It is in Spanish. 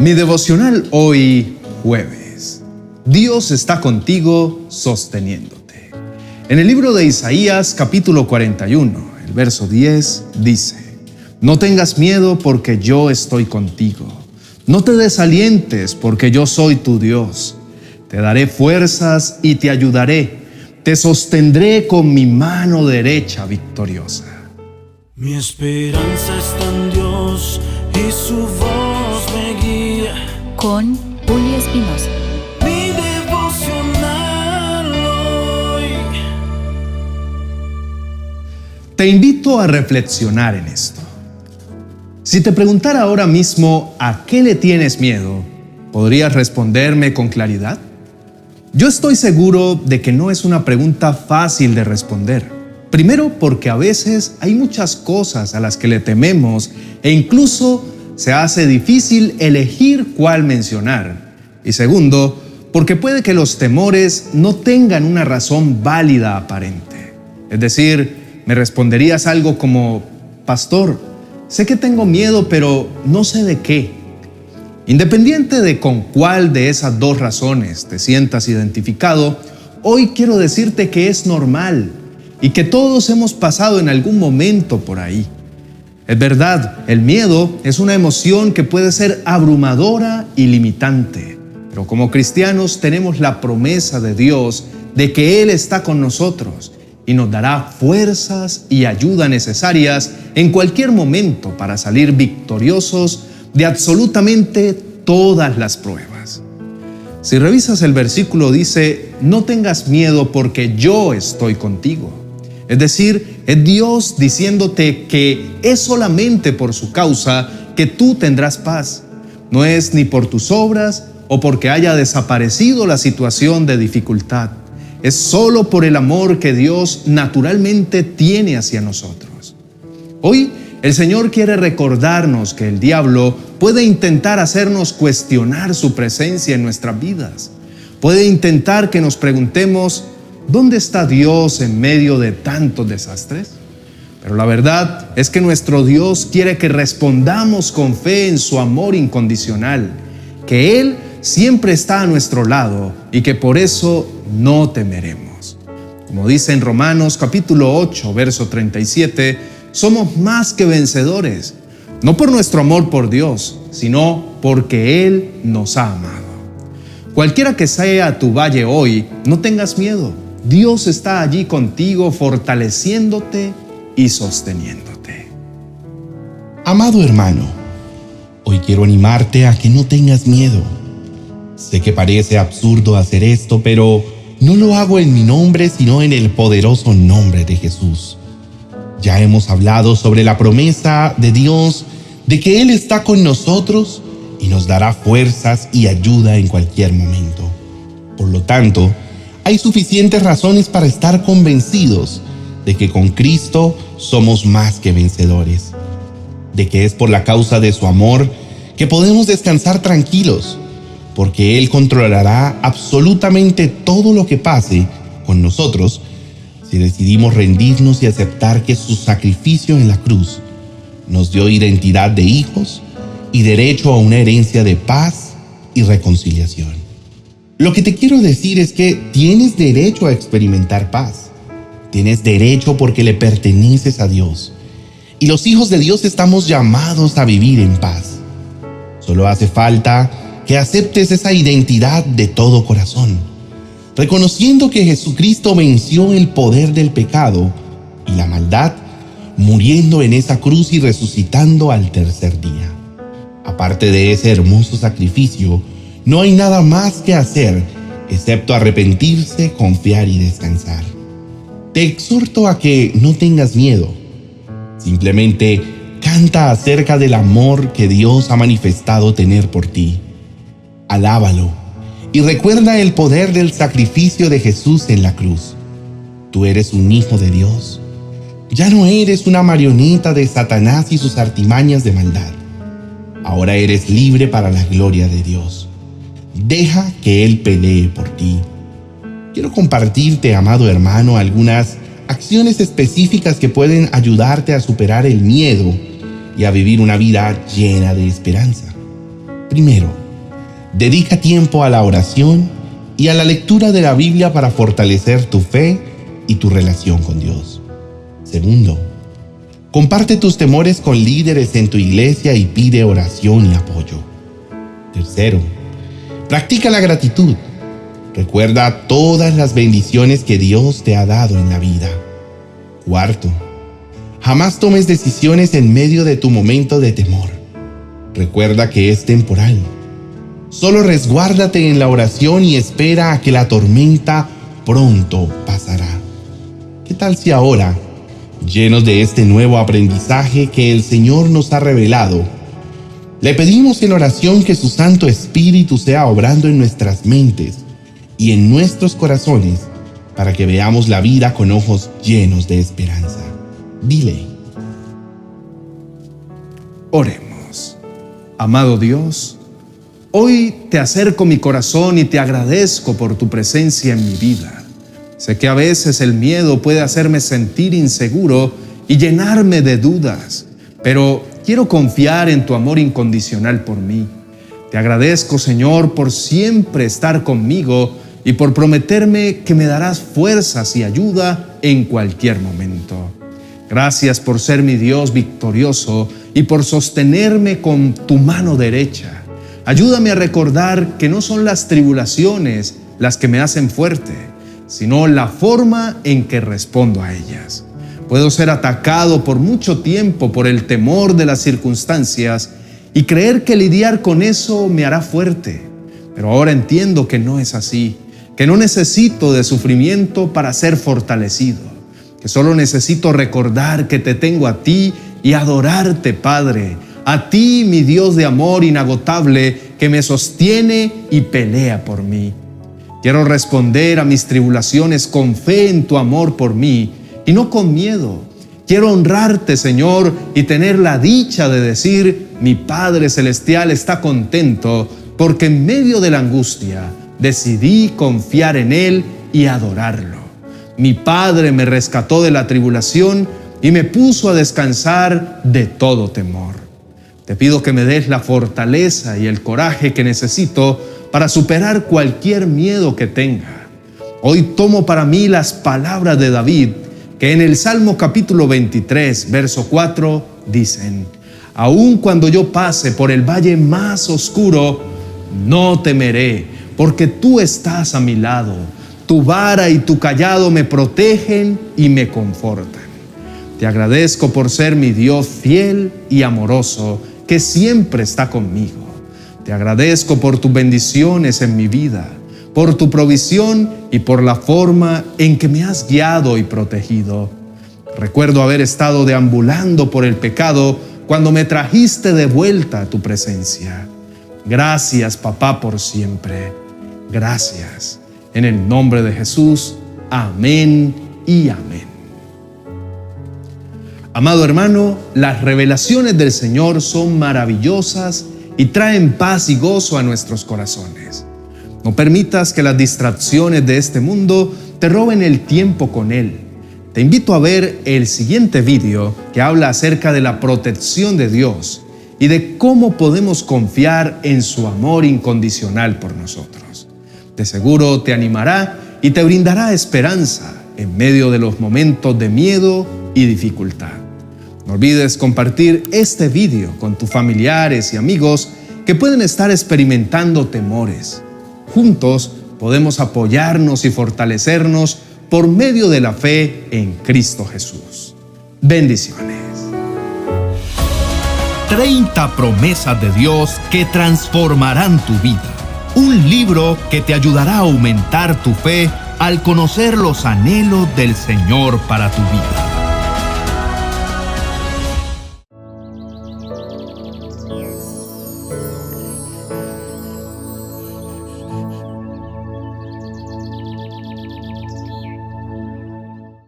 Mi devocional hoy jueves. Dios está contigo sosteniéndote. En el libro de Isaías capítulo 41, el verso 10 dice, No tengas miedo porque yo estoy contigo. No te desalientes porque yo soy tu Dios. Te daré fuerzas y te ayudaré. Te sostendré con mi mano derecha victoriosa. Mi esperanza está en Dios y su voz me guía. Con Julio Espinosa. Mi devocional hoy. Te invito a reflexionar en esto. Si te preguntara ahora mismo a qué le tienes miedo, ¿podrías responderme con claridad? Yo estoy seguro de que no es una pregunta fácil de responder. Primero porque a veces hay muchas cosas a las que le tememos e incluso se hace difícil elegir cuál mencionar. Y segundo, porque puede que los temores no tengan una razón válida aparente. Es decir, me responderías algo como, Pastor, sé que tengo miedo, pero no sé de qué. Independiente de con cuál de esas dos razones te sientas identificado, hoy quiero decirte que es normal y que todos hemos pasado en algún momento por ahí. Es verdad, el miedo es una emoción que puede ser abrumadora y limitante, pero como cristianos tenemos la promesa de Dios de que Él está con nosotros y nos dará fuerzas y ayuda necesarias en cualquier momento para salir victoriosos de absolutamente todas las pruebas. Si revisas el versículo dice, no tengas miedo porque yo estoy contigo. Es decir, es Dios diciéndote que es solamente por su causa que tú tendrás paz. No es ni por tus obras o porque haya desaparecido la situación de dificultad. Es solo por el amor que Dios naturalmente tiene hacia nosotros. Hoy el Señor quiere recordarnos que el diablo puede intentar hacernos cuestionar su presencia en nuestras vidas. Puede intentar que nos preguntemos, ¿Dónde está Dios en medio de tantos desastres? Pero la verdad es que nuestro Dios quiere que respondamos con fe en su amor incondicional, que Él siempre está a nuestro lado y que por eso no temeremos. Como dice en Romanos capítulo 8, verso 37, somos más que vencedores, no por nuestro amor por Dios, sino porque Él nos ha amado. Cualquiera que sea tu valle hoy, no tengas miedo Dios está allí contigo fortaleciéndote y sosteniéndote. Amado hermano, hoy quiero animarte a que no tengas miedo. Sé que parece absurdo hacer esto, pero no lo hago en mi nombre, sino en el poderoso nombre de Jesús. Ya hemos hablado sobre la promesa de Dios de que Él está con nosotros y nos dará fuerzas y ayuda en cualquier momento. Por lo tanto, hay suficientes razones para estar convencidos de que con Cristo somos más que vencedores, de que es por la causa de su amor que podemos descansar tranquilos, porque Él controlará absolutamente todo lo que pase con nosotros si decidimos rendirnos y aceptar que su sacrificio en la cruz nos dio identidad de hijos y derecho a una herencia de paz y reconciliación. Lo que te quiero decir es que tienes derecho a experimentar paz. Tienes derecho porque le perteneces a Dios. Y los hijos de Dios estamos llamados a vivir en paz. Solo hace falta que aceptes esa identidad de todo corazón, reconociendo que Jesucristo venció el poder del pecado y la maldad, muriendo en esa cruz y resucitando al tercer día. Aparte de ese hermoso sacrificio, no hay nada más que hacer excepto arrepentirse, confiar y descansar. Te exhorto a que no tengas miedo. Simplemente canta acerca del amor que Dios ha manifestado tener por ti. Alábalo y recuerda el poder del sacrificio de Jesús en la cruz. Tú eres un hijo de Dios. Ya no eres una marioneta de Satanás y sus artimañas de maldad. Ahora eres libre para la gloria de Dios. Deja que Él pelee por ti. Quiero compartirte, amado hermano, algunas acciones específicas que pueden ayudarte a superar el miedo y a vivir una vida llena de esperanza. Primero, dedica tiempo a la oración y a la lectura de la Biblia para fortalecer tu fe y tu relación con Dios. Segundo, comparte tus temores con líderes en tu iglesia y pide oración y apoyo. Tercero, practica la gratitud. Recuerda todas las bendiciones que Dios te ha dado en la vida. Cuarto, jamás tomes decisiones en medio de tu momento de temor. Recuerda que es temporal. Solo resguárdate en la oración y espera a que la tormenta pronto pasará. ¿Qué tal si ahora, llenos de este nuevo aprendizaje que el Señor nos ha revelado, le pedimos en oración que su Santo Espíritu sea obrando en nuestras mentes y en nuestros corazones para que veamos la vida con ojos llenos de esperanza. Dile. Oremos. Amado Dios, hoy te acerco mi corazón y te agradezco por tu presencia en mi vida. Sé que a veces el miedo puede hacerme sentir inseguro y llenarme de dudas, pero quiero confiar en tu amor incondicional por mí. Te agradezco, Señor, por siempre estar conmigo y por prometerme que me darás fuerzas y ayuda en cualquier momento. Gracias por ser mi Dios victorioso y por sostenerme con tu mano derecha. Ayúdame a recordar que no son las tribulaciones las que me hacen fuerte, sino la forma en que respondo a ellas. Puedo ser atacado por mucho tiempo por el temor de las circunstancias y creer que lidiar con eso me hará fuerte, pero ahora entiendo que no es así que no necesito de sufrimiento para ser fortalecido, que solo necesito recordar que te tengo a ti y adorarte, Padre, a ti, mi Dios de amor inagotable, que me sostiene y pelea por mí. Quiero responder a mis tribulaciones con fe en tu amor por mí y no con miedo. Quiero honrarte, Señor, y tener la dicha de decir, mi Padre Celestial está contento porque en medio de la angustia, decidí confiar en Él y adorarlo. Mi Padre me rescató de la tribulación y me puso a descansar de todo temor. Te pido que me des la fortaleza y el coraje que necesito para superar cualquier miedo que tenga. Hoy tomo para mí las palabras de David, que en el Salmo capítulo 23, verso 4, dicen, Aun cuando yo pase por el valle más oscuro, no temeré porque tú estás a mi lado. Tu vara y tu callado me protegen y me confortan. Te agradezco por ser mi Dios fiel y amoroso, que siempre está conmigo. Te agradezco por tus bendiciones en mi vida, por tu provisión y por la forma en que me has guiado y protegido. Recuerdo haber estado deambulando por el pecado cuando me trajiste de vuelta a tu presencia. Gracias, papá, por siempre. Gracias. En el nombre de Jesús. Amén y amén. Amado hermano, las revelaciones del Señor son maravillosas y traen paz y gozo a nuestros corazones. No permitas que las distracciones de este mundo te roben el tiempo con Él. Te invito a ver el siguiente vídeo que habla acerca de la protección de Dios y de cómo podemos confiar en su amor incondicional por nosotros. De seguro te animará y te brindará esperanza en medio de los momentos de miedo y dificultad. No olvides compartir este vídeo con tus familiares y amigos que pueden estar experimentando temores. Juntos podemos apoyarnos y fortalecernos por medio de la fe en Cristo Jesús. Bendiciones. 30 promesas de Dios que transformarán tu vida. Un libro que te ayudará a aumentar tu fe al conocer los anhelos del Señor para tu vida.